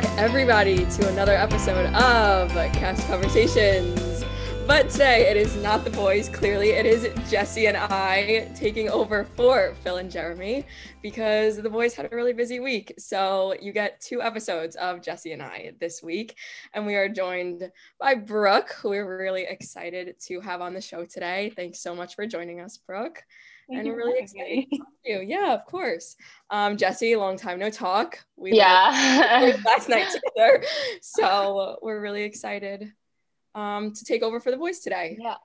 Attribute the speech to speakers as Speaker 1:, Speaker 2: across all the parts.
Speaker 1: back, everybody, to another episode of Cast Conversations. But today it is not the boys, clearly, it is Jesse and I taking over for Phil and Jeremy because the boys had a really busy week. So you get two episodes of Jesse and I this week. And we are joined by Brooke, who we're really excited to have on the show today. Thanks so much for joining us, Brooke.
Speaker 2: Thank
Speaker 1: and
Speaker 2: you
Speaker 1: we're really excited to talk to you. Yeah, of course. Um, Jesse, long time no talk. We
Speaker 3: Yeah.
Speaker 1: recorded last night together, so we're really excited um, to take over for the boys today.
Speaker 3: yeah.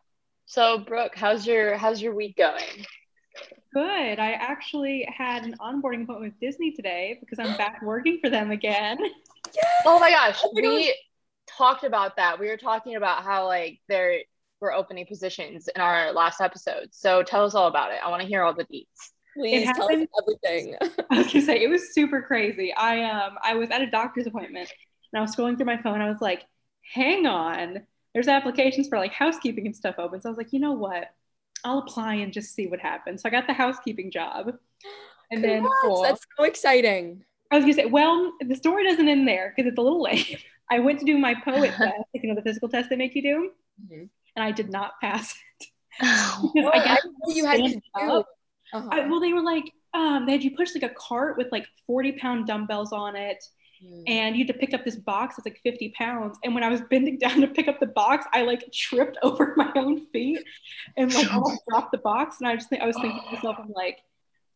Speaker 3: So Brooke, how's your how's your week going?
Speaker 2: Good. I actually had an onboarding appointment with Disney today because I'm back working for them again.
Speaker 3: Oh my gosh,
Speaker 1: Oh my
Speaker 3: we talked about that. We were talking about how like there were opening positions in our last episode. So tell us all about it. I want to hear all the deets.
Speaker 1: Please tell us everything.
Speaker 2: I was gonna say it was super crazy. I um I was at a doctor's appointment and I was scrolling through my phone. I was like, hang on, there's applications for like housekeeping and stuff open. So I was like, you know what? I'll apply and just see what happens. So I got the housekeeping job. And then
Speaker 1: Congrats, That's so exciting.
Speaker 2: I was gonna say, well, the story doesn't end there because it's a little late. I went to do my poet test, you know, the physical test they make you do,
Speaker 1: Mhm.
Speaker 2: And I did not pass it.
Speaker 3: Oh,
Speaker 2: Because I
Speaker 1: I didn't know you had to do. Uh-huh.
Speaker 2: I, well, they were like, um, they had you push like a cart with like 40 pound dumbbells on it,
Speaker 1: Mm.
Speaker 2: and you had to pick up this box that's like 50 pounds. And when I was bending down to pick up the box, I like tripped over my own feet and like almost dropped the box. And I just think I was thinking to myself, I'm like,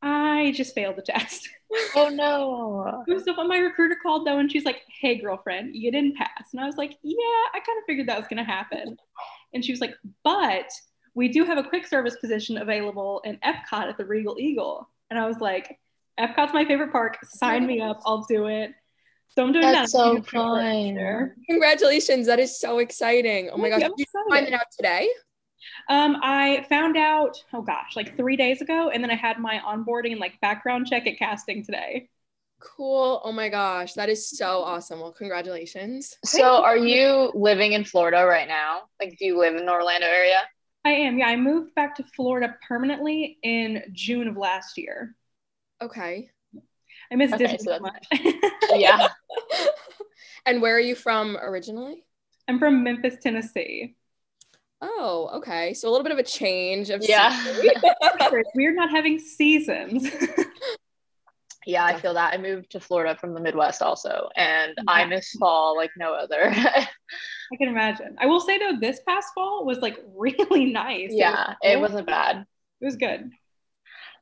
Speaker 2: I just failed the test.
Speaker 3: oh no.
Speaker 2: So. My recruiter called though, and she's like, "Hey, girlfriend, you didn't pass." And I was like, "Yeah, I kind of figured that was gonna happen." And she was like, "But we do have a quick service position available in Epcot at the Regal Eagle." And I was like, "Epcot's my favorite park. Sign me up. I'll do it." So I'm doing
Speaker 3: That's
Speaker 2: that.
Speaker 3: so
Speaker 2: I'm doing it
Speaker 3: fun.
Speaker 1: Congratulations. That is so exciting. Oh my
Speaker 2: Thank
Speaker 1: gosh.
Speaker 2: you.
Speaker 1: Did you
Speaker 2: I'm
Speaker 1: find it out today?
Speaker 2: Um, I found out, oh gosh, like three days ago, and then I had my onboarding and like background check at casting today.
Speaker 1: Cool. Oh my gosh. That is so awesome. Well, congratulations.
Speaker 3: So are you living in Florida right now? Like do you live in the Orlando area?
Speaker 2: I am. Yeah, I moved back to Florida permanently in June of last year.
Speaker 1: Okay.
Speaker 2: I miss
Speaker 3: Okay,
Speaker 2: Disney
Speaker 3: so
Speaker 2: so much.
Speaker 3: Yeah.
Speaker 1: and where are you from originally?
Speaker 2: I'm from Memphis, Tennessee.
Speaker 1: Oh, okay. So a little bit of a change of
Speaker 3: Yeah.
Speaker 1: scenery.
Speaker 2: It's weird not having seasons.
Speaker 3: Yeah, I feel that. I moved to Florida from the Midwest also, and I miss fall like no other.
Speaker 2: I can imagine. I will say though, this past fall was like really nice. It
Speaker 3: yeah,
Speaker 2: was
Speaker 3: it wasn't bad.
Speaker 2: It was good.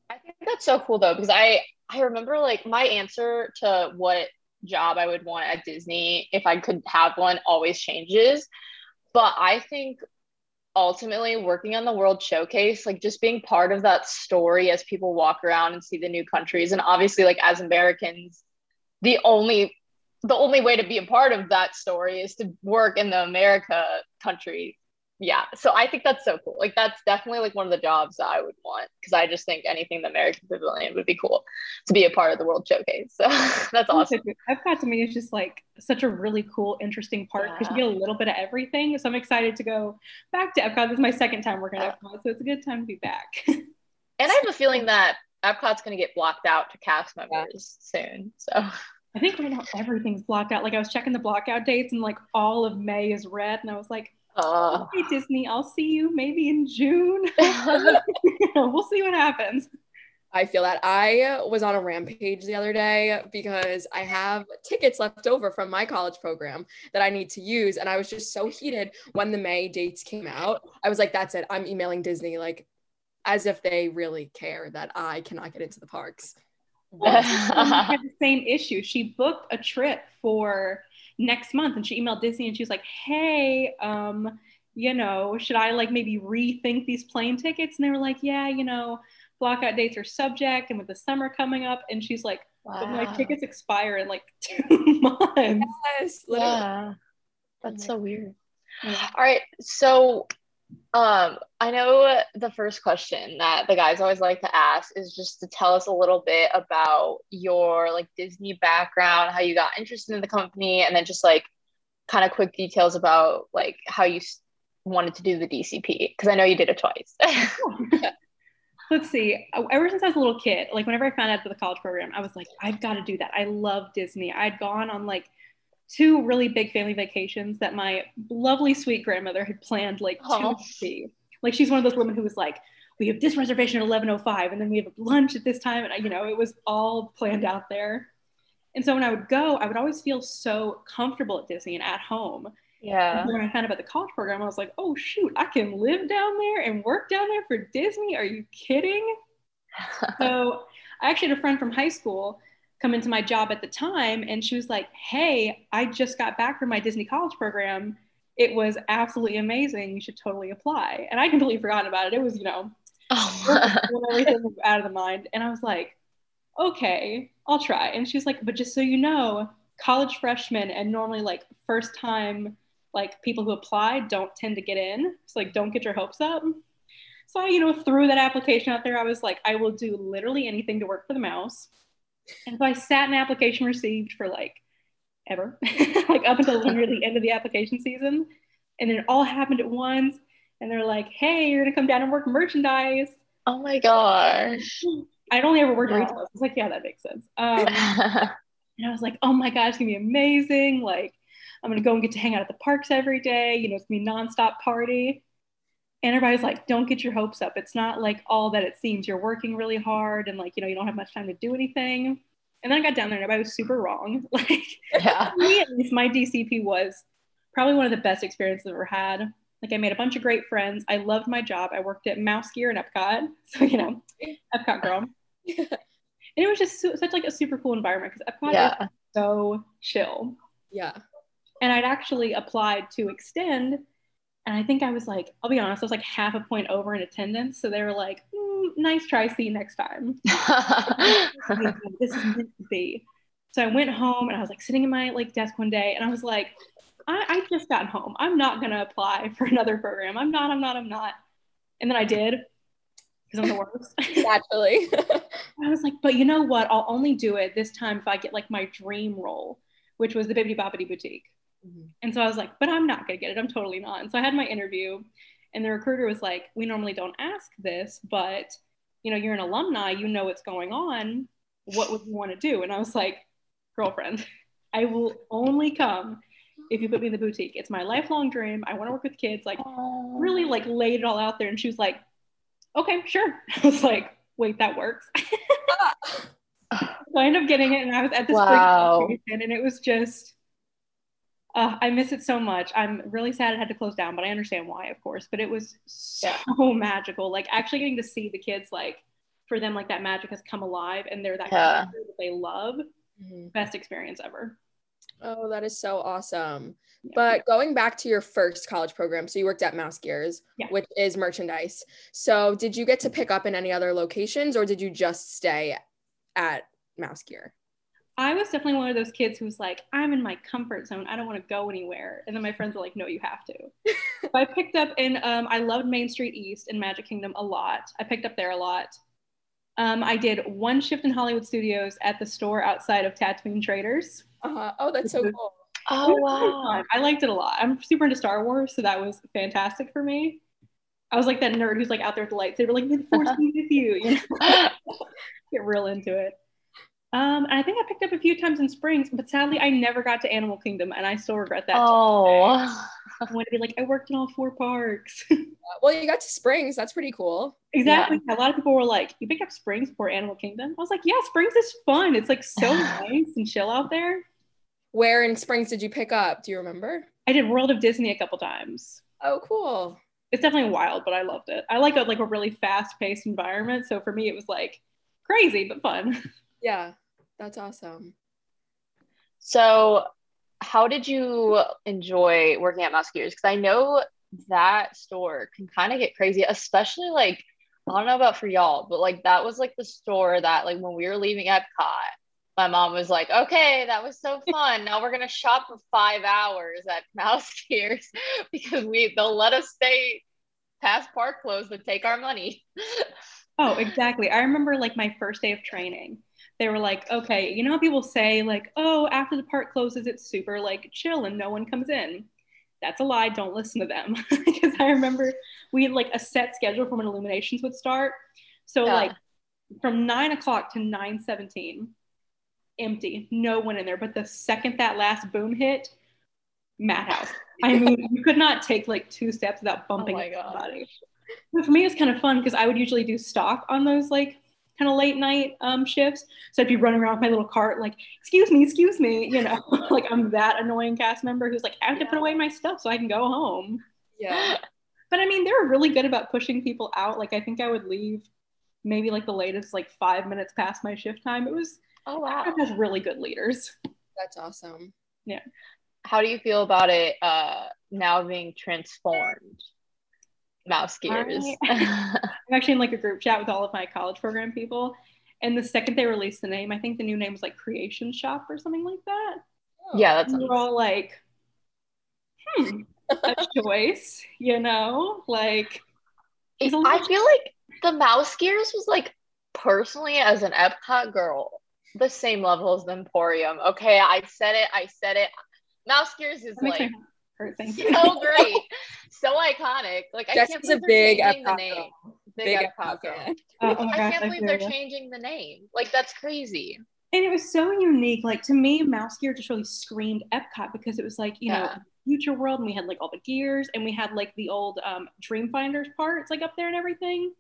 Speaker 3: I think that's so cool though, because I I remember like my answer to what job I would want at Disney if I could have one always changes. But I think ultimately working on the World Showcase, like just being part of that story as people walk around and see the new countries, and obviously like as Americans, the only the only way to be a part of that story is to work in the America country yeah so i think that's so cool like that's definitely like one of the jobs that i would want because i just think anything in the american pavilion would be cool to be a part of the world showcase so that's awesome
Speaker 2: Epcot to me is just like such a really cool, interesting park because you get a little bit of everything. So I'm excited to go back to Epcot. This is my second time working at Epcot, so it's a good time to be back.
Speaker 3: and i have a feeling that epcot's going to get blocked out to cast members soon so
Speaker 2: I think right now everything's blocked out. Like I was checking the blockout dates and like all of May is red, and I was like,
Speaker 3: uh,
Speaker 2: "Hey Disney, I'll see you maybe in June. we'll see what happens."
Speaker 1: I feel that I was on a rampage the other day because I have tickets left over from my college program that I need to use. And I was just so heated when the May dates came out. I was like, that's it. I'm emailing Disney, like, as if they really care that I cannot get into the parks.
Speaker 2: Well, I had the same issue. She booked a trip for next month, and she emailed Disney, and she was like, "Hey, um, you know, should I like maybe rethink these plane tickets?" And they were like, "Yeah, you know, blockout dates are subject, and with the summer coming up," and she's like, "But my tickets expire in like two months."
Speaker 1: Yes, literally.
Speaker 3: yeah that's so weird
Speaker 2: Yeah.
Speaker 3: all right so um i know the first question that the guys always like to ask is just to tell us a little bit about your like disney background how you got interested in the company and then just like kind of quick details about like how you wanted to do the dcp because i know you did it twice
Speaker 2: Let's see. Ever since I was a little kid, like whenever I found out about the college program, I was like, I've got to do that. I love Disney. I'd gone on like two really big family vacations that my lovely sweet grandmother had planned like to see. Like she's one of those women who was like, we have this reservation at 11:05 and then we have lunch at this time and you know, it was all planned out there. And so when I would go, I would always feel so comfortable at Disney and at home.
Speaker 3: Yeah.
Speaker 2: And when I found out about the college program, I was like, oh shoot, I can live down there and work down there for Disney. Are you kidding? so I actually had a friend from high school come into my job at the time, and she was like, Hey, I just got back from my Disney college program. It was absolutely amazing. You should totally apply. And I completely forgotten about it. It was, you know,
Speaker 3: Oh.
Speaker 2: everything was out of the mind. And I was like, okay, I'll try. And she was like, but just so you know, college freshmen and normally like first time like people who apply don't tend to get in. So like don't get your hopes up. So I, you know, threw that application out there. I was like, I will do literally anything to work for the mouse. And so I sat in application received for like ever, like up until literally the end of the application season. And then it all happened at once. And they're like, hey, you're gonna come down and work merchandise.
Speaker 3: oh my gosh.
Speaker 2: I'd only ever worked
Speaker 3: Wow.
Speaker 2: retail. I was like, yeah, that makes sense. Um, and I was like, oh my gosh, it's gonna be amazing. Like, I'm gonna go and get to hang out at the parks every day. You know, it's gonna be nonstop party. And everybody's like, don't get your hopes up. It's not like all that it seems. You're working really hard and like, you know, you don't have much time to do anything. And then I got down there and everybody was super wrong. Like,
Speaker 3: yeah.
Speaker 2: me at least, my DCP was probably one of the best experiences I've ever had. Like I made a bunch of great friends. I loved my job. I worked at Mouse Gear and Epcot. So, you know, Epcot girl. And it was just so, such like a super cool environment because Epcot
Speaker 3: Yeah.
Speaker 2: is so chill.
Speaker 1: Yeah.
Speaker 2: And I'd actually applied to extend. And I think I was like, I'll be honest, I was like half a point over in attendance. So they were like, "Mm, nice try, see you next time. this is meant to be. So I went home and I was like sitting in my like desk one day and I was like, I, I just got home. I'm not gonna apply for another program. I'm not, I'm not, I'm not. And then I did because I'm the worst.
Speaker 1: Naturally.
Speaker 2: I was like, but you know what? I'll only do it this time if I get like my dream role, which was the Bibbidi Bobbidi Boutique. Mm-hmm. And so I was like, but I'm not gonna get it. I'm totally not. And so I had my interview, and the recruiter was like, we normally don't ask this, but you know, you're an alumni, you know what's going on. What would you want to do? And I was like, girlfriend, I will only come if you put me in the boutique. It's my lifelong dream. I want to work with kids. Like, really, like laid it all out there. And she was like, okay, sure. I was like, wait, that works. Ah. So I ended up getting it, and I was at this
Speaker 3: Wow.
Speaker 2: and it was just, uh, I miss it so much. I'm really sad it had to close down, but I understand why, of course. But it was so
Speaker 3: Yeah.
Speaker 2: magical. Like actually getting to see the kids, like for them, like that magic has come alive, and they're that
Speaker 3: Yeah.
Speaker 2: that they love.
Speaker 1: Mhm.
Speaker 2: Best experience ever.
Speaker 1: Oh, that is so awesome.
Speaker 2: Yeah.
Speaker 1: But going back to your first college program, so you worked at Mouse Gears,
Speaker 2: Yeah.
Speaker 1: which is merchandise. So did you get to pick up in any other locations or did you just stay at Mouse Gear?
Speaker 2: I was definitely one of those kids who was like, I'm in my comfort zone. I don't want to go anywhere. And then my friends were like, no, you have to. so I picked up in, um, I loved Main Street East and Magic Kingdom a lot. I picked up there a lot. Um, I did one shift in Hollywood Studios at the store outside of Tatooine Traders.
Speaker 1: Uh-huh. Oh, that's so cool.
Speaker 3: Oh
Speaker 2: It was really
Speaker 3: wow.
Speaker 2: I liked it a lot. I'm super into Star Wars, so that was fantastic for me. I was like that nerd who's like out there with the lightsaber, like, the force be with you. you know? Get real into it. Um, and I think I picked up a few times in Springs, but sadly, I never got to Animal Kingdom, and I still regret that.
Speaker 3: oh.
Speaker 2: I want to be like, I worked in all four parks.
Speaker 1: Well, you got to Springs. That's pretty cool.
Speaker 2: exactly. A lot of people were like, "You picked up Springs before Animal Kingdom." I was like, "Yeah, Springs is fun. It's like so nice and chill out there."
Speaker 1: Where in Springs did you pick up? Do you remember?
Speaker 2: I did World of Disney a couple times.
Speaker 1: Oh, cool.
Speaker 2: It's definitely wild, but I loved it. I like a like a really fast paced environment, so for me, it was like crazy but fun.
Speaker 1: Yeah, that's awesome.
Speaker 3: So, how did you enjoy working at Mouse Gears? Because I know that store can kind of get crazy, especially like I don't know about for y'all, but like that was like the store that like when we were leaving Epcot, my mom was like, "Okay, that was so fun. Now we're gonna shop for five hours at Mouse Gears because we they'll let us stay past park close but take our money."
Speaker 2: Oh, exactly. I remember like my first day of training. They were like, okay, you know how people say, like, oh, after the park closes, it's super like chill and no one comes in. That's a lie. Don't listen to them. Because I remember we had like a set schedule for when illuminations would start. So,
Speaker 3: Yeah.
Speaker 2: like, from nine o'clock to 9 17, empty, no one in there. But the second that last boom hit, madhouse. I mean, you could not take like two steps without oh bumping
Speaker 3: Oh
Speaker 2: into
Speaker 3: gosh.
Speaker 2: somebody. But for me, it's kind of fun because I would usually do stock on those like kind of late night um, shifts. So I'd be running around with my little cart, like, excuse me, excuse me, you know, like I'm that annoying cast member who's like, I have to put away my stuff so I can go home.
Speaker 1: Yeah.
Speaker 2: But I mean, they were really good about pushing people out. Like, I think I would leave maybe like the latest, like five minutes past my shift time. It was,
Speaker 3: Oh wow.
Speaker 2: it has really good leaders.
Speaker 1: That's awesome. Yeah.
Speaker 3: How do you feel about it uh now being transformed? Mouse gears.
Speaker 2: I'm actually in like a group chat with all of my college program people. And the second they released the name, I think the new name was like Creation Shop or something like that.
Speaker 3: yeah, that's
Speaker 2: And we're all like, hmm, a choice, you know? Like,
Speaker 3: I feel like the mouse gears was like personally as an Epcot girl, the same level as the Emporium. Okay, I said it, I said it. Mouse gears is like
Speaker 2: my. Thank you.
Speaker 3: so great, so iconic. Like I
Speaker 1: Jessica's
Speaker 3: can't
Speaker 1: a
Speaker 3: believe they're
Speaker 1: big
Speaker 3: changing the name. Big,
Speaker 1: Big
Speaker 3: Epcot
Speaker 1: Epcot
Speaker 3: girl.
Speaker 1: fan.
Speaker 2: Uh, oh my
Speaker 3: I
Speaker 2: gosh,
Speaker 3: can't
Speaker 2: I
Speaker 3: believe
Speaker 2: feel
Speaker 3: they're
Speaker 2: you.
Speaker 3: changing the name. Like that's crazy.
Speaker 2: And it was so unique. Like to me, Mouse Gear just really screamed Epcot because it was like, you know, future world and we had like all the gears and we had like the old um, Dreamfinders parts like up there and everything.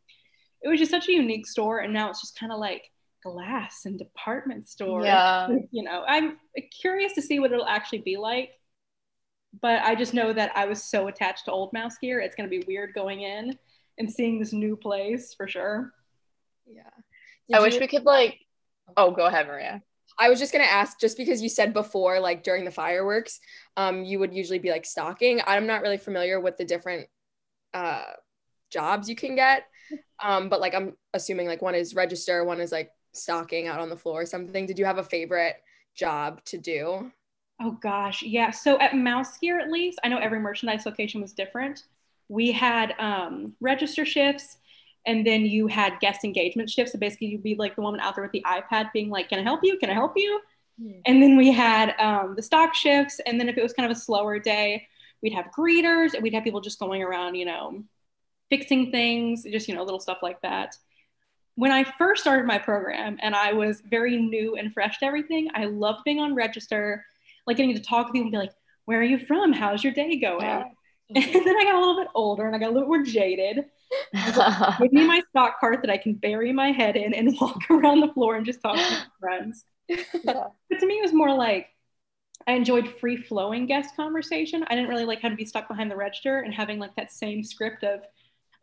Speaker 2: It was just such a unique store. And now it's just kind of like glass and department store.
Speaker 3: Yeah.
Speaker 2: You know, I'm curious to see what it'll actually be like. But I just know that I was so attached to old Mouse Gear. It's going to be weird going in and seeing this new place for sure.
Speaker 1: Yeah.
Speaker 3: I
Speaker 1: Did
Speaker 3: wish we could like. Oh, go ahead, Maria.
Speaker 1: I was just gonna ask, just because you said before, like during the fireworks, um, you would usually be like stalking. I'm not really familiar with the different uh jobs you can get. Um, but like I'm assuming like one is register, one is like stalking out on the floor or something. Did you have a favorite job to do?
Speaker 2: Oh gosh, yeah. So at Mouse Gear, at least, I know every merchandise location was different. We had um, register shifts, and then you had guest engagement shifts. So basically, you'd be like the woman out there with the iPad, being like, "Can I help you? Can I help you?" And then we had um, the stock shifts, and then if it was kind of a slower day, we'd have greeters, and we'd have people just going around, you know, fixing things, just you know, little stuff like that. When I first started my program, and I was very new and fresh to everything, I loved being on register like getting to talk to people and be like, where are you from? How's your day going? And then I got a little bit older and I got a little more jaded. Give me my stock cart that I can bury my head in and walk around the floor and just talk to my friends.
Speaker 3: Yeah.
Speaker 2: But to me, it was more like I enjoyed free flowing guest conversation. I didn't really like having to be stuck behind the register and having like that same script of,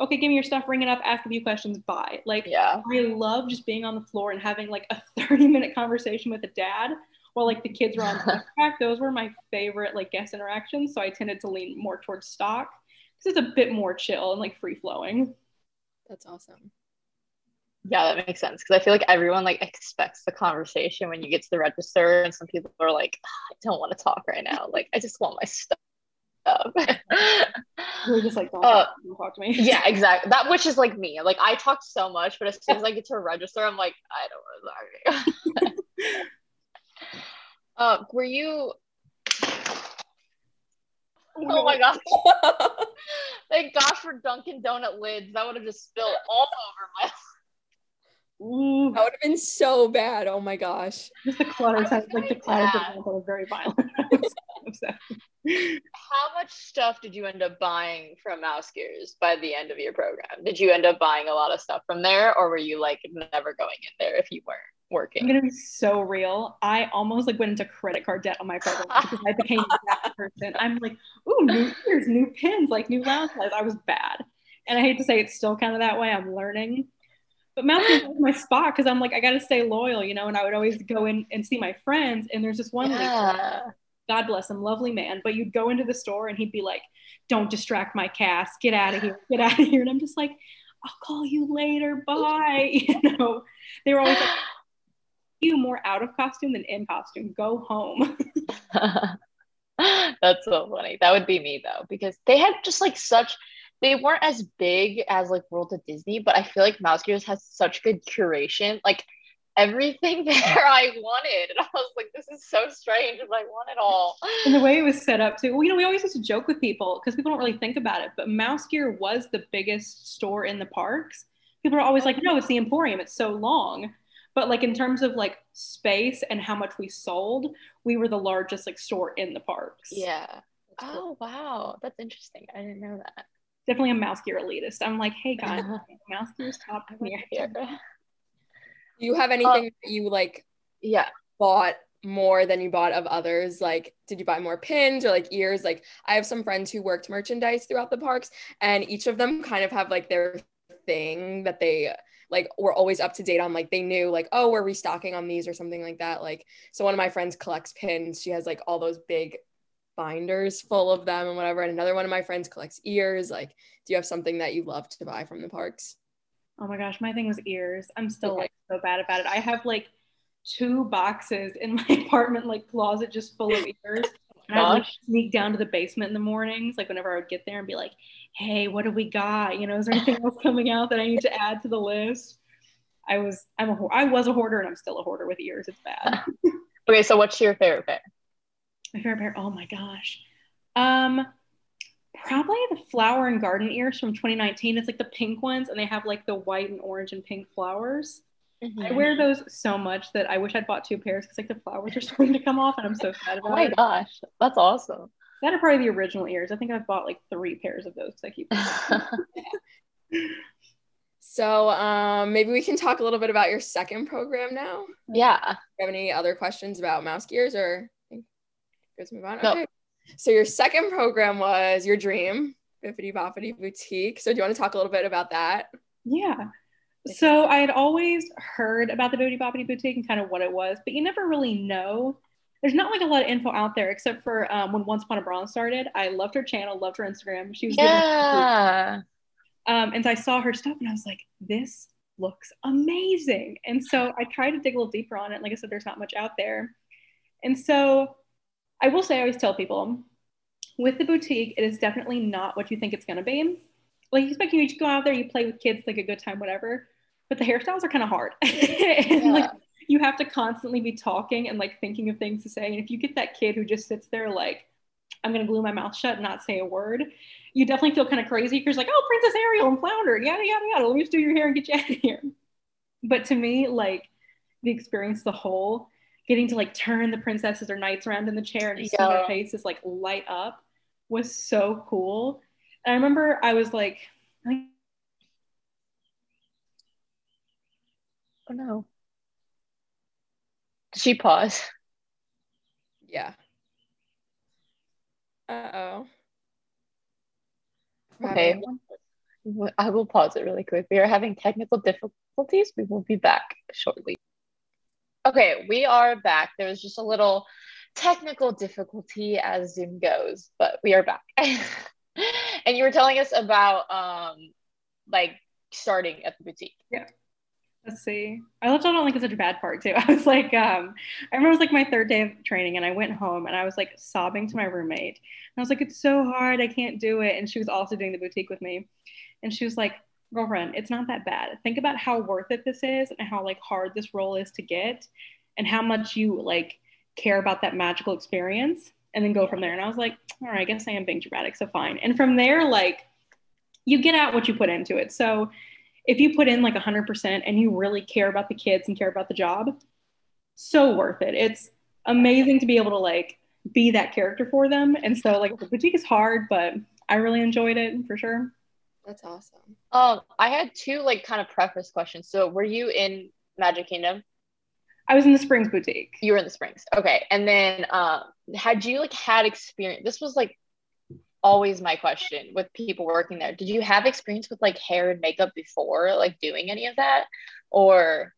Speaker 2: okay, give me your stuff, ring it up, ask a few questions, bye. Like,
Speaker 3: yeah.
Speaker 2: I love just being on the floor and having like a 30 minute conversation with a dad while like the kids were on track. Those were my favorite like guest interactions. So I tended to lean more towards stock because it's a bit more chill and like free flowing.
Speaker 1: That's awesome.
Speaker 3: Yeah, that makes sense because I feel like everyone like expects the conversation when you get to the register, and some people are like, "Ah, "I don't want to talk right now. Like, I just want my stuff."
Speaker 2: We're just like, don't,
Speaker 3: Uh,
Speaker 2: talk, don't talk to me.
Speaker 3: yeah, exactly. That which is like me. Like, I talk so much, but as soon as I get to register, I'm like, I don't want to talk. Uh, were you? Oh my god! Thank gosh for Dunkin' Donut lids. That would have just spilled all over my.
Speaker 2: Ooh,
Speaker 1: That would have been so bad. Oh my gosh.
Speaker 2: just the clutter
Speaker 3: I
Speaker 2: sounds like the
Speaker 3: really
Speaker 2: clutter
Speaker 3: bad.
Speaker 2: was very violent. So.
Speaker 3: How much stuff did you end up buying from Mouse Gears by the end of your program? Did you end up buying a lot of stuff from there, or were you like never going in there if you weren't
Speaker 2: I'm gonna be so real. I almost like went into credit card debt on my program because I became that person. I'm like, ooh, new ears, new pins, like new Loungeflys. I was bad, and I hate to say it's still kind of that way. I'm learning, but Gears was my spot because I'm like, I got to stay loyal, you know. And I would always go in and see my friends, and there's this one, lady, God bless him, lovely man. But you'd go into the store and he'd be like, "Don't distract my cast. Get out of here. Get out of here." And I'm just like, "I'll call you later. Bye." You know, they were always like, "You more out of costume than in costume. Go home."
Speaker 3: That's so funny. That would be me though, because they had just like such they weren't as big as like World of Disney, but I feel like Mouse Gears has such good curation. Like everything there I wanted. And I was like, this is so strange, but I want it all.
Speaker 2: and the way it was set up too. Well, you know, we always used to joke with people because people don't really think about it, but Mouse Gear was the biggest store in the parks. People are always like, "No, it's the Emporium. It's so long." But like in terms of like space and how much we sold, we were the largest like store in the parks.
Speaker 3: Yeah. Oh wow, that's interesting. I didn't know that.
Speaker 2: Definitely a mouse gear elitist. I'm like, hey guys, mouse gear's top
Speaker 3: here.
Speaker 1: Do you have anything uh, that you like
Speaker 3: yeah
Speaker 1: bought more than you bought of others? Like, did you buy more pins or like ears? Like, I have some friends who worked merchandise throughout the parks, and each of them kind of have like their thing that they like were always up to date on like they knew like oh we're restocking on these or something like that like so one of my friends collects pins she has like all those big binders full of them and whatever and another one of my friends collects ears like do you have something that you love to buy from the parks?
Speaker 2: Oh my gosh my thing was ears. I'm still okay. like so bad about it. I have like two boxes in my apartment like closet just full of ears and I would like, sneak down to the basement in the mornings, like whenever I would get there and be like, hey, what do we got? You know, is there anything else coming out that I need to add to the list? I was, I'm a, I was a hoarder and I'm still a hoarder with ears. It's bad.
Speaker 3: okay. So what's your favorite pair?
Speaker 2: My favorite pair. Oh my gosh. Um, probably the flower and garden ears from 2019. It's like the pink ones and they have like the white and orange and pink flowers. Mm-hmm. I wear those so much that I wish I'd bought two pairs because like the flowers are starting to come off and I'm so sad about it.
Speaker 3: Oh my it. gosh, that's awesome.
Speaker 2: That are probably the original ears. I think I've bought like three pairs of those. I keep.
Speaker 1: so um, maybe we can talk a little bit about your second program now.
Speaker 3: Yeah.
Speaker 1: Do you have any other questions about mouse gears or? Let's move on.
Speaker 3: No. Okay.
Speaker 1: So your second program was your dream, Bibbidi Bobbidi Boutique. So do you want to talk a little bit about that?
Speaker 2: Yeah. So I had always heard about the Bibbidi Bobbidi Boutique and kind of what it was, but you never really know. There's not like a lot of info out there except for um, when Once Upon a Bronze started. I loved her channel, loved her Instagram. She was
Speaker 3: yeah.
Speaker 2: Um, and so I saw her stuff and I was like, this looks amazing. And so I tried to dig a little deeper on it. Like I said, there's not much out there. And so I will say, I always tell people with the boutique, it is definitely not what you think it's going to be. Like you expect you to go out there, you play with kids, like a good time, whatever but the hairstyles are kind of hard. and yeah. like you have to constantly be talking and like thinking of things to say. And if you get that kid who just sits there like, I'm gonna glue my mouth shut and not say a word, you definitely feel kind of crazy because like, oh, Princess Ariel and Flounder, yada yada yada. Let me just do your hair and get you out of here. But to me, like the experience, the whole, getting to like turn the princesses or knights around in the chair and just yeah. see their faces like light up was so cool. And I remember I was like, I
Speaker 3: Oh no. Did she pause?
Speaker 1: Yeah. Uh oh.
Speaker 3: Okay. I will pause it really quick. We are having technical difficulties. We will be back shortly. Okay, we are back. There was just a little technical difficulty as Zoom goes, but we are back. and you were telling us about um like starting at the boutique.
Speaker 2: Yeah. Let's see. I left out on like such a bad part too. I was like, um, I remember it was like my third day of training and I went home and I was like sobbing to my roommate. And I was like, it's so hard. I can't do it. And she was also doing the boutique with me. And she was like, girlfriend, it's not that bad. Think about how worth it this is and how like hard this role is to get and how much you like care about that magical experience and then go from there. And I was like, all right, I guess I am being dramatic. So fine. And from there, like you get out what you put into it. So if you put in like 100% and you really care about the kids and care about the job, so worth it. It's amazing to be able to like be that character for them. And so like the boutique is hard, but I really enjoyed it for sure.
Speaker 1: That's awesome.
Speaker 3: Um, I had two like kind of preface questions. So were you in Magic Kingdom?
Speaker 2: I was in the Springs boutique.
Speaker 3: You were in the Springs. Okay. And then um had you like had experience this was like always my question with people working there. Did you have experience with like hair and makeup before, like doing any of that? Or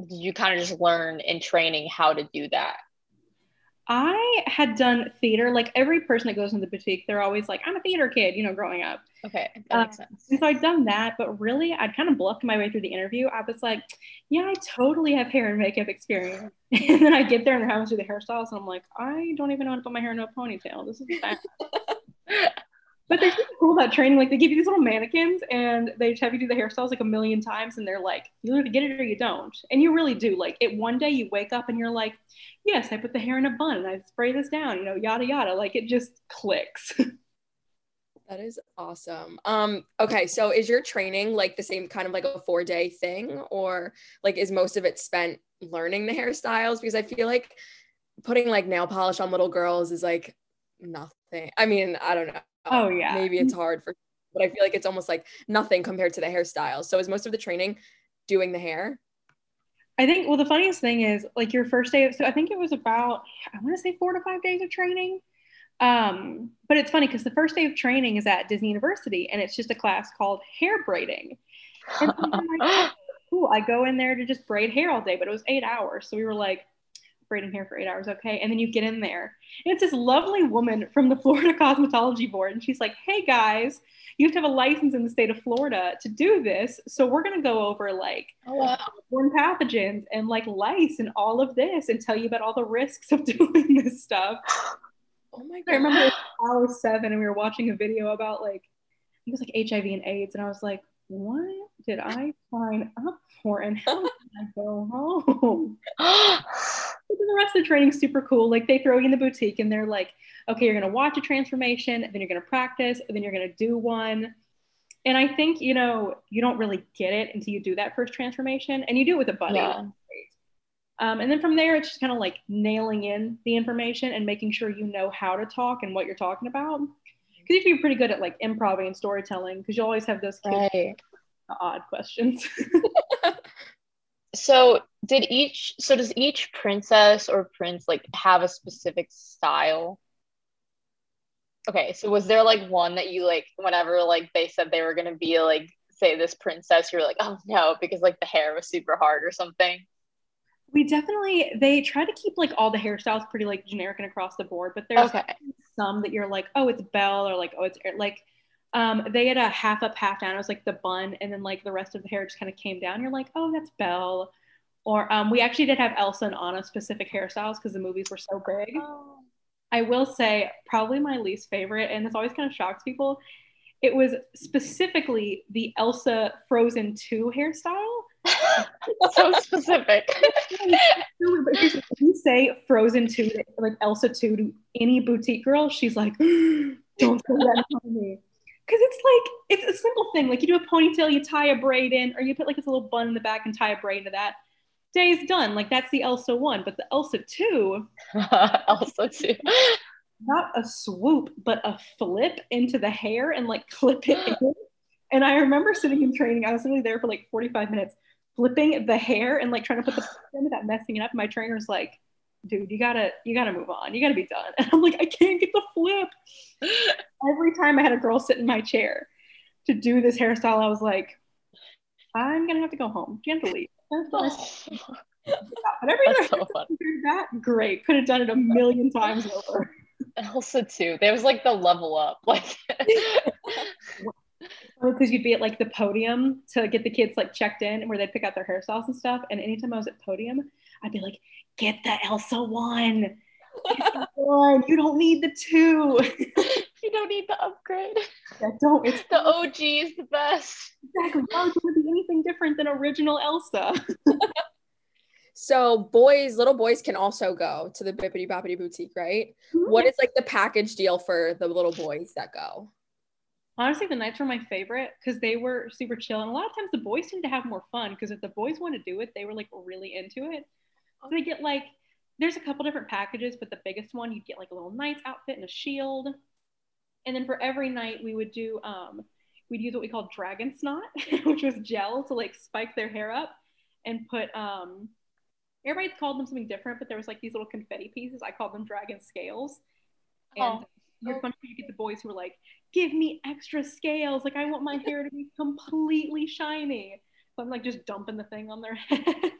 Speaker 3: did you kind of just learn in training how to do that?
Speaker 2: I had done theater. Like every person that goes in the boutique, they're always like, I'm a theater kid, you know, growing up.
Speaker 3: Okay, that makes
Speaker 2: um, sense. And so I'd done that, but really, I'd kind of bluffed my way through the interview. I was like, yeah, I totally have hair and makeup experience. and then I get there and they're having to do the hairstyles, and I'm like, I don't even know how to put my hair in a ponytail. This is bad. but they're cool about training. Like they give you these little mannequins and they have you do the hairstyles like a million times, and they're like, you either get it or you don't. And you really do. Like it one day you wake up and you're like, yes, I put the hair in a bun and I spray this down, you know, yada yada. Like it just clicks.
Speaker 1: That is awesome. Um, okay, so is your training like the same kind of like a four day thing, or like is most of it spent learning the hairstyles? Because I feel like putting like nail polish on little girls is like nothing. I mean, I don't know.
Speaker 2: Oh yeah.
Speaker 1: Maybe it's hard for but I feel like it's almost like nothing compared to the hairstyles. So is most of the training doing the hair?
Speaker 2: I think well the funniest thing is like your first day of so I think it was about I want to say four to five days of training um, but it's funny because the first day of training is at Disney University and it's just a class called hair braiding. And so like, oh, cool. I go in there to just braid hair all day, but it was eight hours. So we were like, braiding hair for eight hours, okay. And then you get in there. And it's this lovely woman from the Florida Cosmetology Board. And she's like, hey guys, you have to have a license in the state of Florida to do this. So we're going to go over like oh, wow. born pathogens and like lice and all of this and tell you about all the risks of doing this stuff. Oh my god! I remember hour seven, and we were watching a video about like it was like HIV and AIDS, and I was like, what did I sign up for, and how can I go home? the rest of the training's super cool. Like they throw you in the boutique, and they're like, okay, you're gonna watch a transformation, then you're gonna practice, then you're gonna do one. And I think you know you don't really get it until you do that first transformation, and you do it with a buddy. Yeah. Um, and then from there, it's just kind of like nailing in the information and making sure you know how to talk and what you're talking about. Because if you're pretty good at like improv and storytelling, because you always have those right. odd questions.
Speaker 3: so did each so does each princess or prince like have a specific style okay so was there like one that you like whenever like they said they were gonna be like say this princess you're like oh no because like the hair was super hard or something
Speaker 2: we definitely they try to keep like all the hairstyles pretty like generic and across the board, but there's okay. some that you're like, oh, it's Belle, or like, oh, it's like um, they had a half up, half down. It was like the bun, and then like the rest of the hair just kind of came down. You're like, oh, that's Belle. Or um, we actually did have Elsa and Anna specific hairstyles because the movies were so big. Oh. I will say, probably my least favorite, and this always kind of shocks people. It was specifically the Elsa Frozen 2 hairstyle
Speaker 3: so specific.
Speaker 2: if you say Frozen 2, like Elsa 2 to any boutique girl, she's like, don't say that to me. Because it's like, it's a simple thing. Like you do a ponytail, you tie a braid in, or you put like this little bun in the back and tie a braid into that. Day's done. Like that's the Elsa 1. But the Elsa 2.
Speaker 3: Elsa 2.
Speaker 2: Not a swoop, but a flip into the hair and like clip it in. And I remember sitting in training, I was literally there for like 45 minutes flipping the hair and like trying to put the in without messing it up. My trainer's like, dude, you gotta, you gotta move on. You gotta be done. And I'm like, I can't get the flip. Every time I had a girl sit in my chair to do this hairstyle, I was like, I'm gonna have to go home. Gently. Oh. But every time so that, great. Could have done it a million times over.
Speaker 3: Elsa too, there was like the level up. Like oh,
Speaker 2: because you'd be at like the podium to get the kids like checked in where they'd pick out their hairstyles and stuff. And anytime I was at podium, I'd be like, get the Elsa one. one. You don't need the two.
Speaker 3: You don't need the upgrade.
Speaker 2: Yeah, don't. It's
Speaker 3: the OG is the best.
Speaker 2: Exactly. Why would you be anything different than original Elsa?
Speaker 1: so boys, little boys can also go to the Bibbidi Bobbidi Boutique, right? Mm-hmm. What is like the package deal for the little boys that go?
Speaker 2: honestly the knights were my favorite because they were super chill and a lot of times the boys seem to have more fun because if the boys want to do it they were like really into it so they get like there's a couple different packages but the biggest one you'd get like a little knight's outfit and a shield and then for every knight we would do um we'd use what we called dragon snot which was gel to like spike their hair up and put um everybody called them something different but there was like these little confetti pieces i called them dragon scales and oh you're oh. you get the boys who are like, give me extra scales. Like I want my hair to be completely shiny. So I'm like just dumping the thing on their head.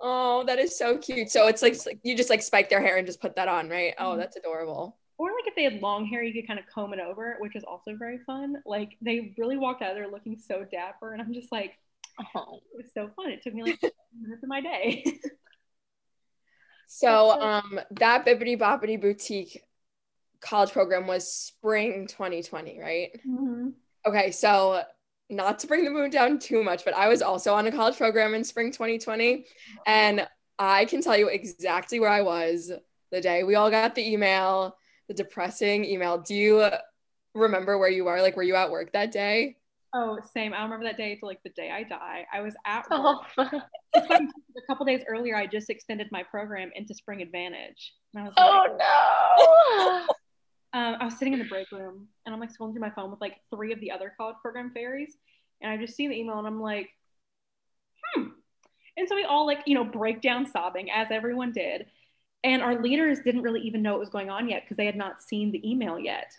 Speaker 1: Oh, that is so cute. So it's like you just like spike their hair and just put that on, right? Oh, mm-hmm. that's adorable.
Speaker 2: Or like if they had long hair, you could kind of comb it over, which is also very fun. Like they really walked out there looking so dapper, and I'm just like, oh, it was so fun. It took me like minutes of my day.
Speaker 1: so um that Bibbidi Bobbidi boutique college program was spring 2020, right? Mm-hmm. Okay, so not to bring the mood down too much, but I was also on a college program in spring 2020. And I can tell you exactly where I was the day we all got the email, the depressing email. Do you remember where you are? Like, were you at work that day?
Speaker 2: Oh, same. I remember that day to like the day I die. I was at work. Oh. a couple days earlier, I just extended my program into Spring Advantage.
Speaker 3: And I was like, oh
Speaker 2: no. um, I was sitting in the break room and I'm like scrolling through my phone with like three of the other college program fairies. And I just see the email and I'm like, hmm. And so we all like, you know, break down sobbing as everyone did. And our leaders didn't really even know what was going on yet because they had not seen the email yet.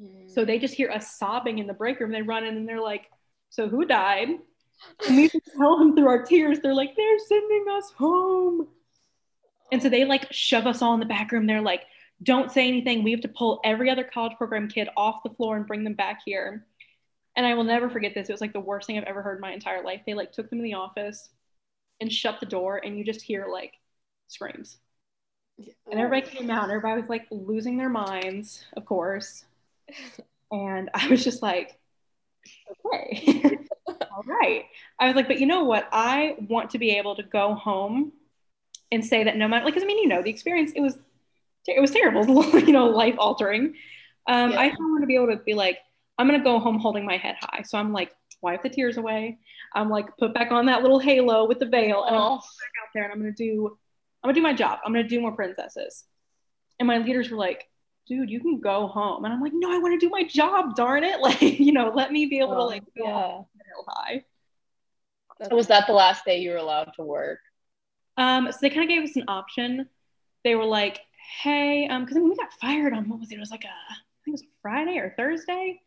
Speaker 2: Mm. So they just hear us sobbing in the break room. They run in and they're like, So who died? And we just tell them through our tears, they're like, They're sending us home. And so they like shove us all in the back room. They're like, Don't say anything. We have to pull every other college program kid off the floor and bring them back here. And I will never forget this. It was like the worst thing I've ever heard in my entire life. They like took them in the office and shut the door, and you just hear like screams. And everybody came out, and everybody was like losing their minds, of course. And I was just like, okay, all right. I was like, but you know what? I want to be able to go home and say that no matter, like, because I mean, you know, the experience, it was, it was terrible, you know, life altering. Um, yeah. I want to be able to be like, I'm going to go home holding my head high. So I'm like, wipe the tears away. I'm like, put back on that little halo with the veil. And I'm back out there and I'm going to do, I'm to do my job. I'm to do more princesses. And my leaders were like, dude, you can go home. And I'm like, no, I want to do my job, darn it. Like, you know, let me be able oh, to like go yeah. high.
Speaker 3: Was that the last day you were allowed to work?
Speaker 2: Um, so they kind of gave us an option. They were like, hey, um, because I mean, we got fired on what was it? It was like a, I think it was Friday or Thursday.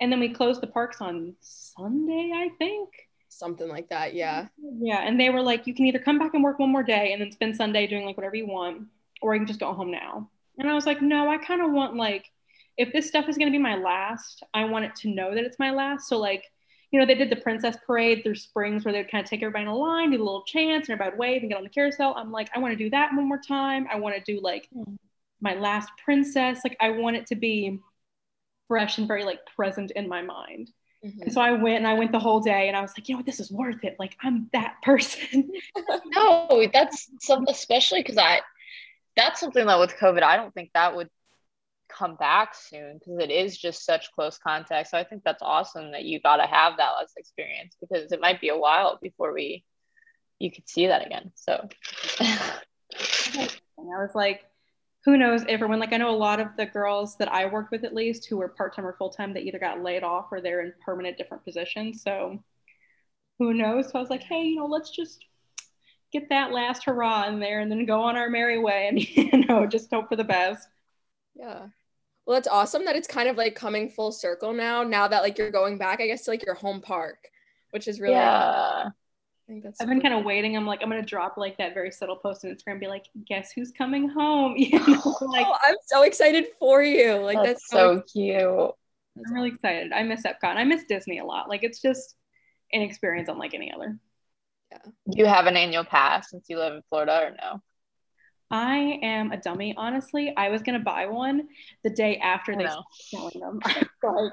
Speaker 2: And then we closed the parks on Sunday, I think.
Speaker 1: Something like that, yeah.
Speaker 2: Yeah. And they were like, you can either come back and work one more day and then spend Sunday doing like whatever you want, or you can just go home now. And I was like, no, I kind of want like, if this stuff is going to be my last, I want it to know that it's my last. So like, you know, they did the princess parade through springs where they'd kind of take everybody in a line, do a little chance, and everybody would wave and get on the carousel. I'm like, I want to do that one more time. I want to do like hmm. my last princess. Like I want it to be fresh and very like present in my mind. Mm-hmm. And so I went and I went the whole day and I was like, you know what, this is worth it. Like I'm that person.
Speaker 3: no, that's some especially because I that's something that with COVID, I don't think that would come back soon because it is just such close contact. So I think that's awesome that you got to have that last experience because it might be a while before we you could see that again. So
Speaker 2: I was like, who knows everyone like I know a lot of the girls that I worked with at least who were part time or full time, they either got laid off or they're in permanent different positions. So who knows? So I was like, hey, you know, let's just get that last hurrah in there and then go on our merry way and you know just hope for the best
Speaker 1: yeah well it's awesome that it's kind of like coming full circle now now that like you're going back i guess to like your home park which is really
Speaker 3: yeah
Speaker 2: I think that's I've been kind of waiting. I'm like, I'm gonna drop like that very subtle post on Instagram, be like, guess who's coming home? You know,
Speaker 1: like oh, I'm so excited for you. Like that's,
Speaker 3: that's so, so cute.
Speaker 2: I'm really excited. I miss Epcot. I miss Disney a lot. Like it's just an experience unlike any other.
Speaker 3: Yeah. Do you have an annual pass since you live in Florida or no?
Speaker 2: I am a dummy, honestly. I was gonna buy one the day after they started selling them. like,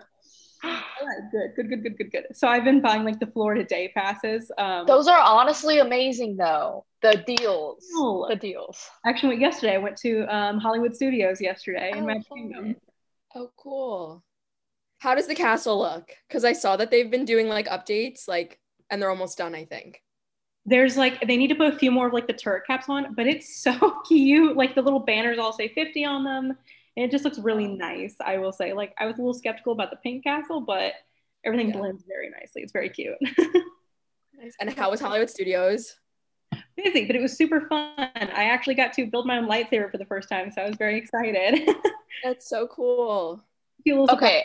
Speaker 2: all right, good, good, good, good, good, good. So I've been buying like the Florida day passes. Um,
Speaker 3: Those are honestly amazing, though. The deals, oh, the deals.
Speaker 2: Actually, yesterday I went to um, Hollywood Studios yesterday oh, in Magic Kingdom.
Speaker 1: Oh, cool. How does the castle look? Because I saw that they've been doing like updates, like, and they're almost done. I think
Speaker 2: there's like they need to put a few more of like the turret caps on, but it's so cute. Like the little banners all say 50 on them. And it just looks really nice, I will say. Like I was a little skeptical about the pink castle, but everything yeah. blends very nicely. It's very cute.
Speaker 1: nice. And how was Hollywood Studios?
Speaker 2: Busy, but it was super fun. I actually got to build my own lightsaber for the first time, so I was very excited.
Speaker 1: That's so cool.
Speaker 3: Okay.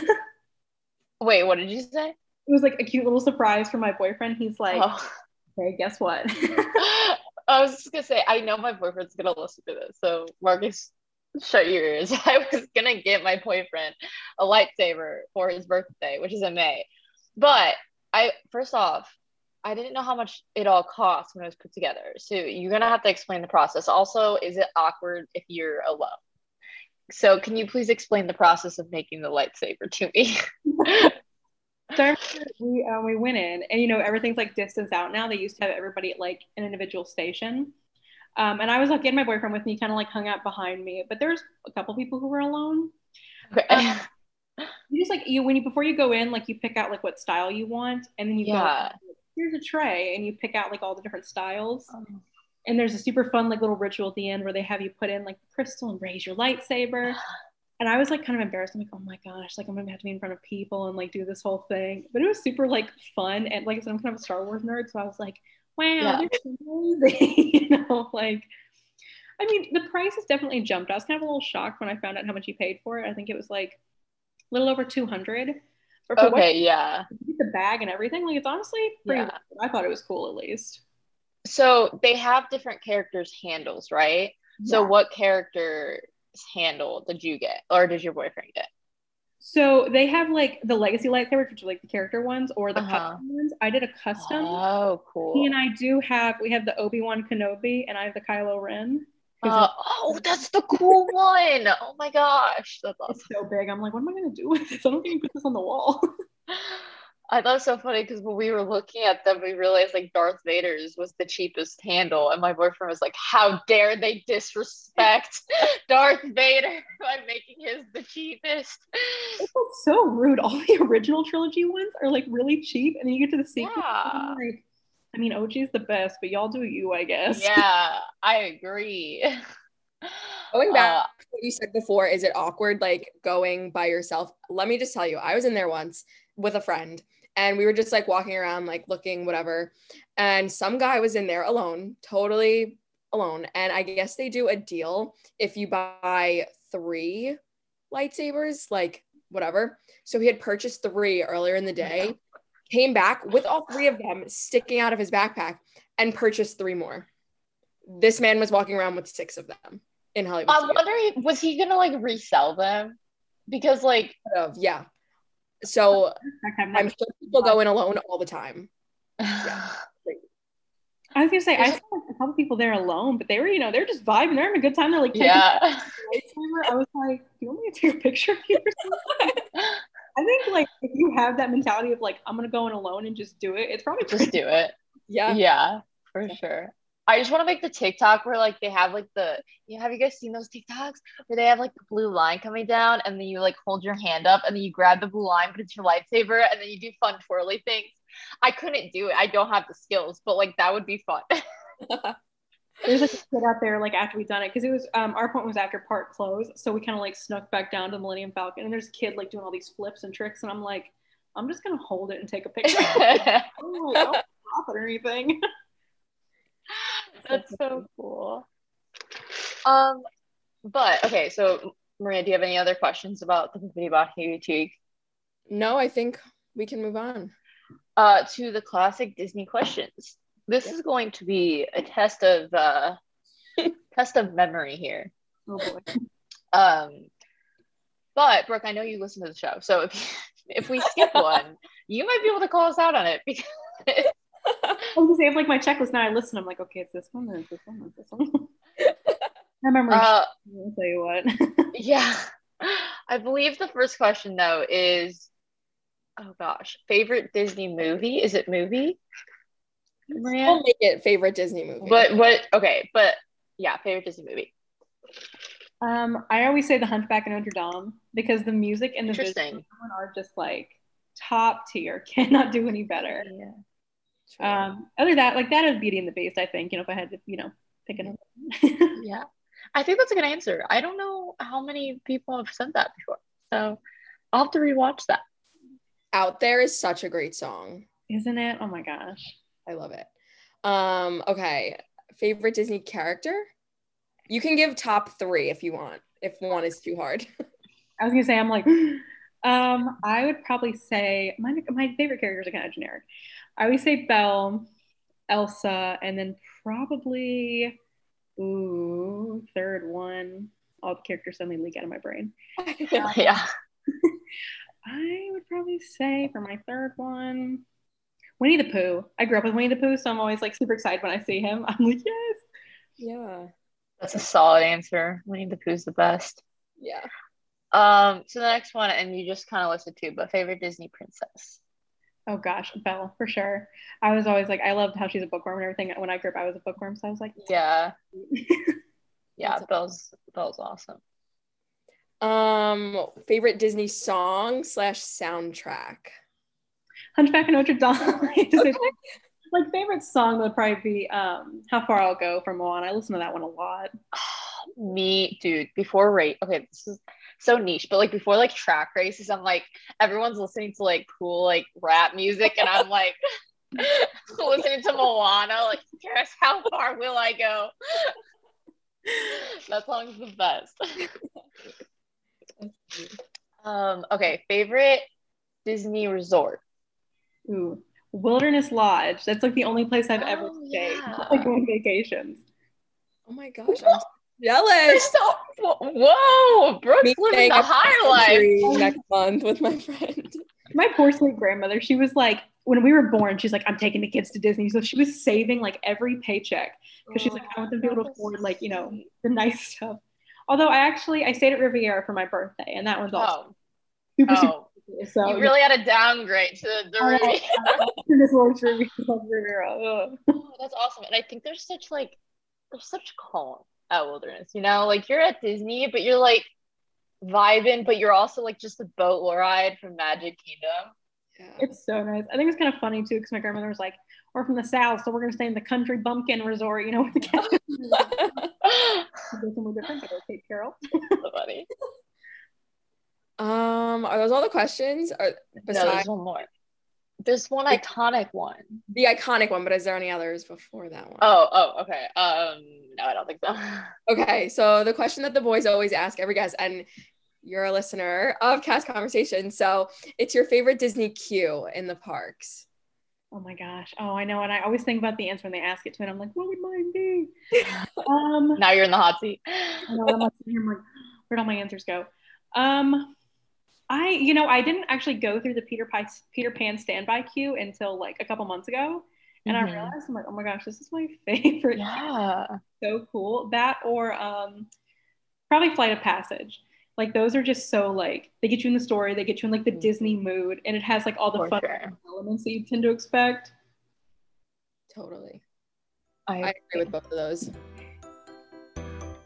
Speaker 3: Wait, what did you say?
Speaker 2: it was like a cute little surprise for my boyfriend. He's like, oh. okay, guess what?
Speaker 3: I was just gonna say, I know my boyfriend's gonna listen to this. So Marcus, shut your ears. I was gonna get my boyfriend a lightsaber for his birthday, which is in May. But I first off, I didn't know how much it all cost when it was put together. So you're gonna have to explain the process. Also, is it awkward if you're alone? So can you please explain the process of making the lightsaber to me?
Speaker 2: so we um, we went in, and you know everything's like distance out now. They used to have everybody at like an individual station, um, and I was like getting my boyfriend with me, kind of like hung out behind me. But there's a couple people who were alone. Okay. Um, You just like you when you before you go in, like you pick out like what style you want, and then you
Speaker 3: Yeah.
Speaker 2: go. Here's a tray, and you pick out like all the different styles.
Speaker 3: Oh.
Speaker 2: And there's a super fun like little ritual at the end where they have you put in like the crystal and raise your lightsaber. And I was like kind of embarrassed. I'm like, oh my gosh, like I'm gonna have to be in front of people and like do this whole thing. But it was super like fun. And like I said, I'm kind of a Star Wars nerd, so I was like, wow,
Speaker 3: Yeah.
Speaker 2: this is amazing. you know, like I mean, the price has definitely jumped. I was kind of a little shocked when I found out how much he paid for it. I think it was like a little over 200. But for what
Speaker 3: Okay, yeah.
Speaker 2: the bag and everything, like it's honestly pretty.
Speaker 3: Yeah.
Speaker 2: I thought it was cool at least.
Speaker 3: So they have different characters' handles, right? So what character's handle did you get, or did your boyfriend get?
Speaker 2: So they have like the legacy lightsabers, which are like the character ones, or the
Speaker 3: Uh-huh.
Speaker 2: custom ones. I did a custom.
Speaker 3: Oh, cool.
Speaker 2: He and I do have. We have the Obi Wan Kenobi, and I have the Kylo Ren.
Speaker 3: Uh, oh, that's the cool one. Oh my gosh, that's awesome.
Speaker 2: it's so big. I'm like, what am I gonna do with this? I don't think I can put this on the wall.
Speaker 3: I thought it was so funny because when we were looking at them, we realized like Darth Vader's was the cheapest handle, and my boyfriend was like, "How dare they disrespect Darth Vader by making his the cheapest?"
Speaker 2: It's like so rude. All the original trilogy ones are like really cheap, and then you get to the sequel.
Speaker 3: Yeah.
Speaker 2: Like, I mean, OG is the best, but y'all do you, I guess.
Speaker 3: Yeah, I agree.
Speaker 1: Going back
Speaker 3: Uh,
Speaker 1: to what you said before, is it awkward like going by yourself? Let me just tell you, I was in there once with a friend and we were just like walking around, like looking, whatever. And some guy was in there alone, totally alone. And I guess they do a deal if you buy three lightsabers, like whatever. So he had purchased three earlier in the oh day, came back with all three of them sticking out of his backpack and purchased three more. This man was walking around with six of them in Hollywood.
Speaker 3: I'm wondering, was he gonna like resell them? Because like,
Speaker 1: yeah so i'm sure people go in alone all the time
Speaker 2: I was gonna say I saw like, a couple people there alone, but they were, you know, they're just vibing. They're having a good time. They're like,
Speaker 3: yeah.
Speaker 2: I was like, do you want me to take a picture of you? or something? I think like if you have that mentality of like I'm gonna go in alone and just do it, it's probably
Speaker 3: just do it.
Speaker 1: yeah
Speaker 3: Yeah, for sure. I just want to make the TikTok where like they have like the you know, have you guys seen those TikToks where they have like the blue line coming down and then you like hold your hand up and then you grab the blue line but it's your lightsaber and then you do fun twirly things. I couldn't do it. I don't have the skills, but like that would be fun.
Speaker 2: There's like a kid out there like after we done it because it was um our point was after part close, so we kind of like snuck back down to the Millennium Falcon and there's a kid like doing all these flips and tricks and I'm like, I'm just gonna hold it and take a picture. I don't stop it or anything.
Speaker 3: That's so cool. Um, but okay, so Maria, do you have any other questions about the about Tweak?
Speaker 1: no i think we can move on
Speaker 3: uh, to the classic Disney questions. This is going to be a test of uh, test of memory here.
Speaker 2: Oh boy.
Speaker 3: Um, but Brooke, I know you listen to the show, so if if we skip one, you might be able to call us out on it because
Speaker 2: I was gonna say, I have like my checklist now. I listen. I'm like, okay, it's this one, then it's this one, then it's this one. I remember.
Speaker 3: uh,
Speaker 2: I'll tell you what.
Speaker 3: yeah. I believe the first question though is, oh gosh, favorite Disney movie? Is it movie? Maria?
Speaker 1: we'll make it favorite disney movie
Speaker 3: But what? Okay, but yeah, favorite Disney movie.
Speaker 2: um, I always say The Hunchback of Notre Dame because the music and the visuals
Speaker 3: Interesting.
Speaker 2: are just like top tier. Cannot do any better.
Speaker 3: Yeah.
Speaker 1: True.
Speaker 2: Um, other than that, like that is Beauty and the Beast. I think you know if I had to, you know, pick another.
Speaker 3: Yeah. I think that's a good answer. I don't know how many people have said that before. So I'll have to rewatch that.
Speaker 1: out there is such a great song
Speaker 2: Isn't it? Oh my gosh.
Speaker 1: i love it um okay favorite disney character you can give top three if you want if one is too hard
Speaker 2: I was gonna say I'm like, um, I would probably say my my favorite characters are kind of generic. I would say Belle, Elsa, and then probably ooh third one. All the characters suddenly leak out of my brain.
Speaker 3: yeah.
Speaker 2: I would probably say for my third one, Winnie the Pooh. I grew up with Winnie the Pooh, so I'm always like super excited when I see him. I'm like, yes.
Speaker 1: yeah
Speaker 3: That's a solid answer. Winnie the Pooh's the best.
Speaker 1: yeah
Speaker 3: Um, so the next one, and you just kind of listed two, but favorite Disney princess.
Speaker 2: Oh gosh, Belle for sure. I was always like, I loved how she's a bookworm and everything. When I grew up, I was a bookworm, so I was like,
Speaker 3: Yeah. Yeah, Belle's Belle's awesome.
Speaker 1: Um, favorite Disney song slash soundtrack.
Speaker 2: Hunchback of Notre Dame. like favorite song would probably be um How Far I'll Go from Moana. I listen to that one a lot.
Speaker 3: Me, dude, before race, okay, this is so niche, but like before like track races, I'm like everyone's listening to like cool like rap music, and I'm like listening to Moana, like just how far will I go? that song's the best. um, okay, favorite Disney resort.
Speaker 2: Ooh, Wilderness Lodge. That's like the only place I've
Speaker 3: Oh,
Speaker 2: ever stayed.
Speaker 3: yeah.
Speaker 2: Like on vacations.
Speaker 1: Oh my gosh, I'm so jealous.
Speaker 3: So, whoa, Brooke's
Speaker 1: Me
Speaker 3: living
Speaker 1: staying
Speaker 3: the
Speaker 1: up
Speaker 3: high life.
Speaker 1: next month with my friend.
Speaker 2: My poor sweet grandmother, she was like, when we were born, she's like, I'm taking the kids to Disney. So she was saving like every paycheck because she's like, I want them to be oh, able to afford like, you know, the nice stuff. Although I actually I stayed at Riviera for my birthday, and that was oh. awesome.
Speaker 3: Oh,
Speaker 2: super super.
Speaker 3: oh.
Speaker 2: cool. So
Speaker 3: you really had a downgrade to the, the
Speaker 2: Oh,
Speaker 3: Riviera.
Speaker 2: this works for. Riviera.
Speaker 3: Oh, that's awesome. And I think there's such like there's such calm at Wilderness, you know? Like you're at Disney, but you're like vibing, but you're also like just a boat ride from Magic Kingdom.
Speaker 1: Yeah.
Speaker 2: It's so nice. I think it's kind of funny too because my grandmother was like, "We're from the south, so we're gonna stay in the country bumpkin resort." You know, with the cats. It's different, but okay, Carol.
Speaker 3: so funny.
Speaker 1: um, are those all the questions? Or
Speaker 3: No,
Speaker 1: besides
Speaker 3: there's one more. There's one iconic one.
Speaker 1: the iconic one, but is there any others before that one?
Speaker 3: Oh, oh, okay. Um, no, I don't think so.
Speaker 1: Okay, so the question that the boys always ask every guest, and you're a listener of Cast Conversation, so it's your favorite Disney queue in the parks.
Speaker 2: Oh my gosh. Oh, I know. And I always think about the answer when they ask it to me. And I'm like, what would mine be? Um,
Speaker 3: now you're in the hot seat.
Speaker 2: I know, I'm like, where'd all my answers go? Um, I, you know, I didn't actually go through the Peter Pan, Peter Pan standby queue until like a couple months ago. And
Speaker 3: Mhm.
Speaker 2: I realized, I'm like, oh my gosh, this is my favorite.
Speaker 3: Yeah.
Speaker 2: So cool. That or um, probably Flight of Passage. Like those are just so like they get you in the story, they get you in like the
Speaker 3: Mhm.
Speaker 2: Disney mood, and it has like all the
Speaker 3: For
Speaker 2: fun
Speaker 3: sure.
Speaker 2: elements that you tend to expect.
Speaker 1: Totally.
Speaker 3: I
Speaker 1: I agree with both of those.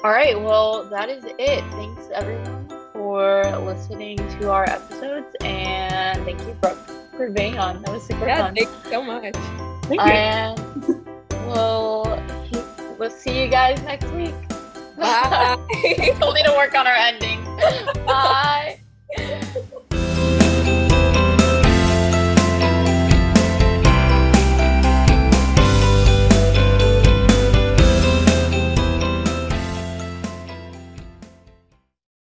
Speaker 3: All right, well, that is it. Thanks everyone for listening to our episodes, and thank you Brooke for being on. That was super
Speaker 1: Yeah,
Speaker 3: fun.
Speaker 1: thank you so much.
Speaker 2: Thank you.
Speaker 3: And we'll we'll see you guys next week.
Speaker 1: Bye.
Speaker 3: we'll need to work on our ending. Bye.